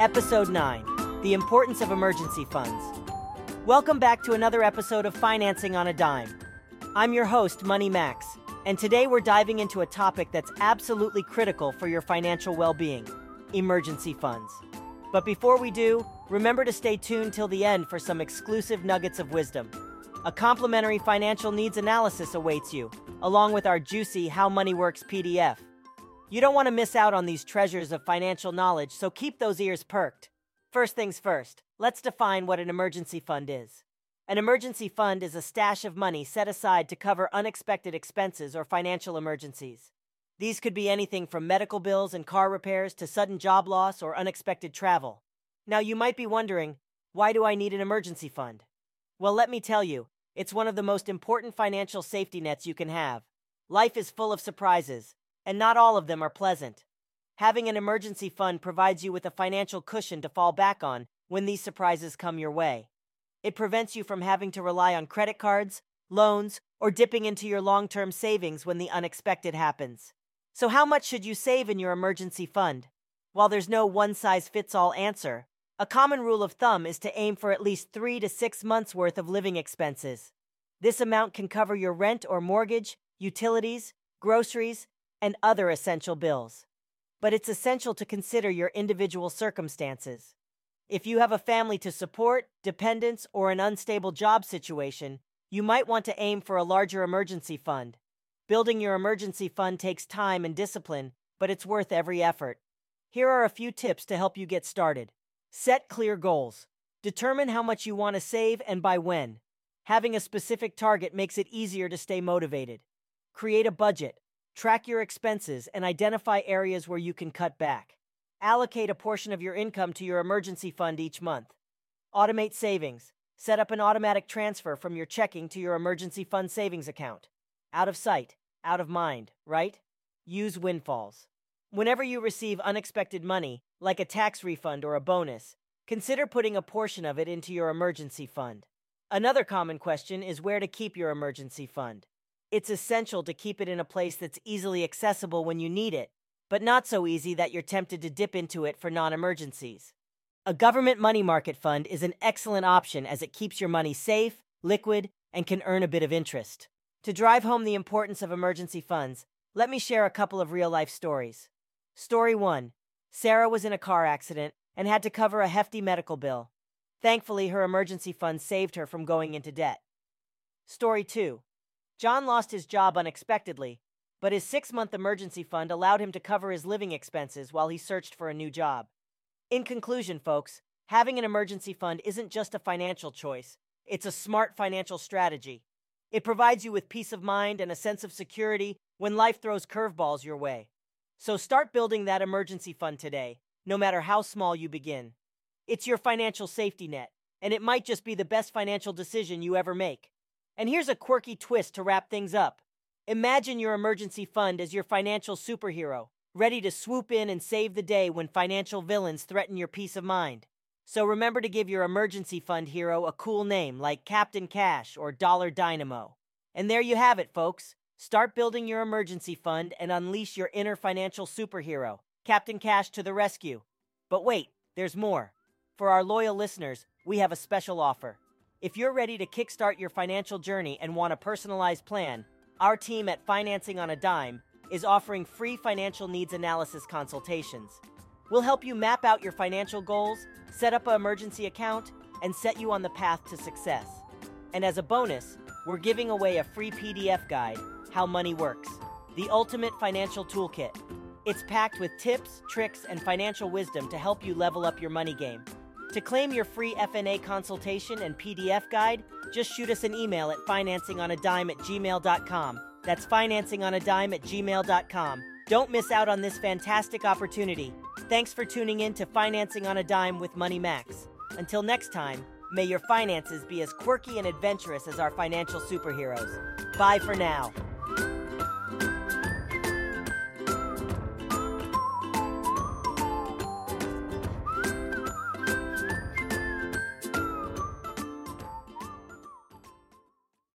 Episode 9 The Importance of Emergency Funds. Welcome back to another episode of Financing on a Dime. I'm your host, Money Max, and today we're diving into a topic that's absolutely critical for your financial well being emergency funds. But before we do, remember to stay tuned till the end for some exclusive nuggets of wisdom. A complimentary financial needs analysis awaits you, along with our juicy How Money Works PDF. You don't want to miss out on these treasures of financial knowledge, so keep those ears perked. First things first, let's define what an emergency fund is. An emergency fund is a stash of money set aside to cover unexpected expenses or financial emergencies. These could be anything from medical bills and car repairs to sudden job loss or unexpected travel. Now, you might be wondering, why do I need an emergency fund? Well, let me tell you, it's one of the most important financial safety nets you can have. Life is full of surprises, and not all of them are pleasant. Having an emergency fund provides you with a financial cushion to fall back on when these surprises come your way. It prevents you from having to rely on credit cards, loans, or dipping into your long term savings when the unexpected happens. So, how much should you save in your emergency fund? While there's no one size fits all answer, a common rule of thumb is to aim for at least three to six months' worth of living expenses. This amount can cover your rent or mortgage, utilities, groceries, and other essential bills. But it's essential to consider your individual circumstances. If you have a family to support, dependents, or an unstable job situation, you might want to aim for a larger emergency fund. Building your emergency fund takes time and discipline, but it's worth every effort. Here are a few tips to help you get started. Set clear goals. Determine how much you want to save and by when. Having a specific target makes it easier to stay motivated. Create a budget. Track your expenses and identify areas where you can cut back. Allocate a portion of your income to your emergency fund each month. Automate savings. Set up an automatic transfer from your checking to your emergency fund savings account. Out of sight, out of mind, right? Use windfalls. Whenever you receive unexpected money, like a tax refund or a bonus, consider putting a portion of it into your emergency fund. Another common question is where to keep your emergency fund. It's essential to keep it in a place that's easily accessible when you need it, but not so easy that you're tempted to dip into it for non emergencies. A government money market fund is an excellent option as it keeps your money safe, liquid, and can earn a bit of interest. To drive home the importance of emergency funds, let me share a couple of real life stories. Story 1 Sarah was in a car accident and had to cover a hefty medical bill. Thankfully, her emergency fund saved her from going into debt. Story 2 John lost his job unexpectedly, but his six month emergency fund allowed him to cover his living expenses while he searched for a new job. In conclusion, folks, having an emergency fund isn't just a financial choice, it's a smart financial strategy. It provides you with peace of mind and a sense of security when life throws curveballs your way. So start building that emergency fund today, no matter how small you begin. It's your financial safety net, and it might just be the best financial decision you ever make. And here's a quirky twist to wrap things up. Imagine your emergency fund as your financial superhero, ready to swoop in and save the day when financial villains threaten your peace of mind. So remember to give your emergency fund hero a cool name like Captain Cash or Dollar Dynamo. And there you have it, folks. Start building your emergency fund and unleash your inner financial superhero, Captain Cash to the rescue. But wait, there's more. For our loyal listeners, we have a special offer. If you're ready to kickstart your financial journey and want a personalized plan, our team at Financing on a Dime is offering free financial needs analysis consultations. We'll help you map out your financial goals, set up an emergency account, and set you on the path to success. And as a bonus, we're giving away a free PDF guide how Money Works, the ultimate financial toolkit. It's packed with tips, tricks, and financial wisdom to help you level up your money game. To claim your free FNA consultation and PDF guide, just shoot us an email at financingonadime at gmail.com. That's financingonadime at gmail.com. Don't miss out on this fantastic opportunity. Thanks for tuning in to Financing on a Dime with Money Max. Until next time, may your finances be as quirky and adventurous as our financial superheroes. Bye for now.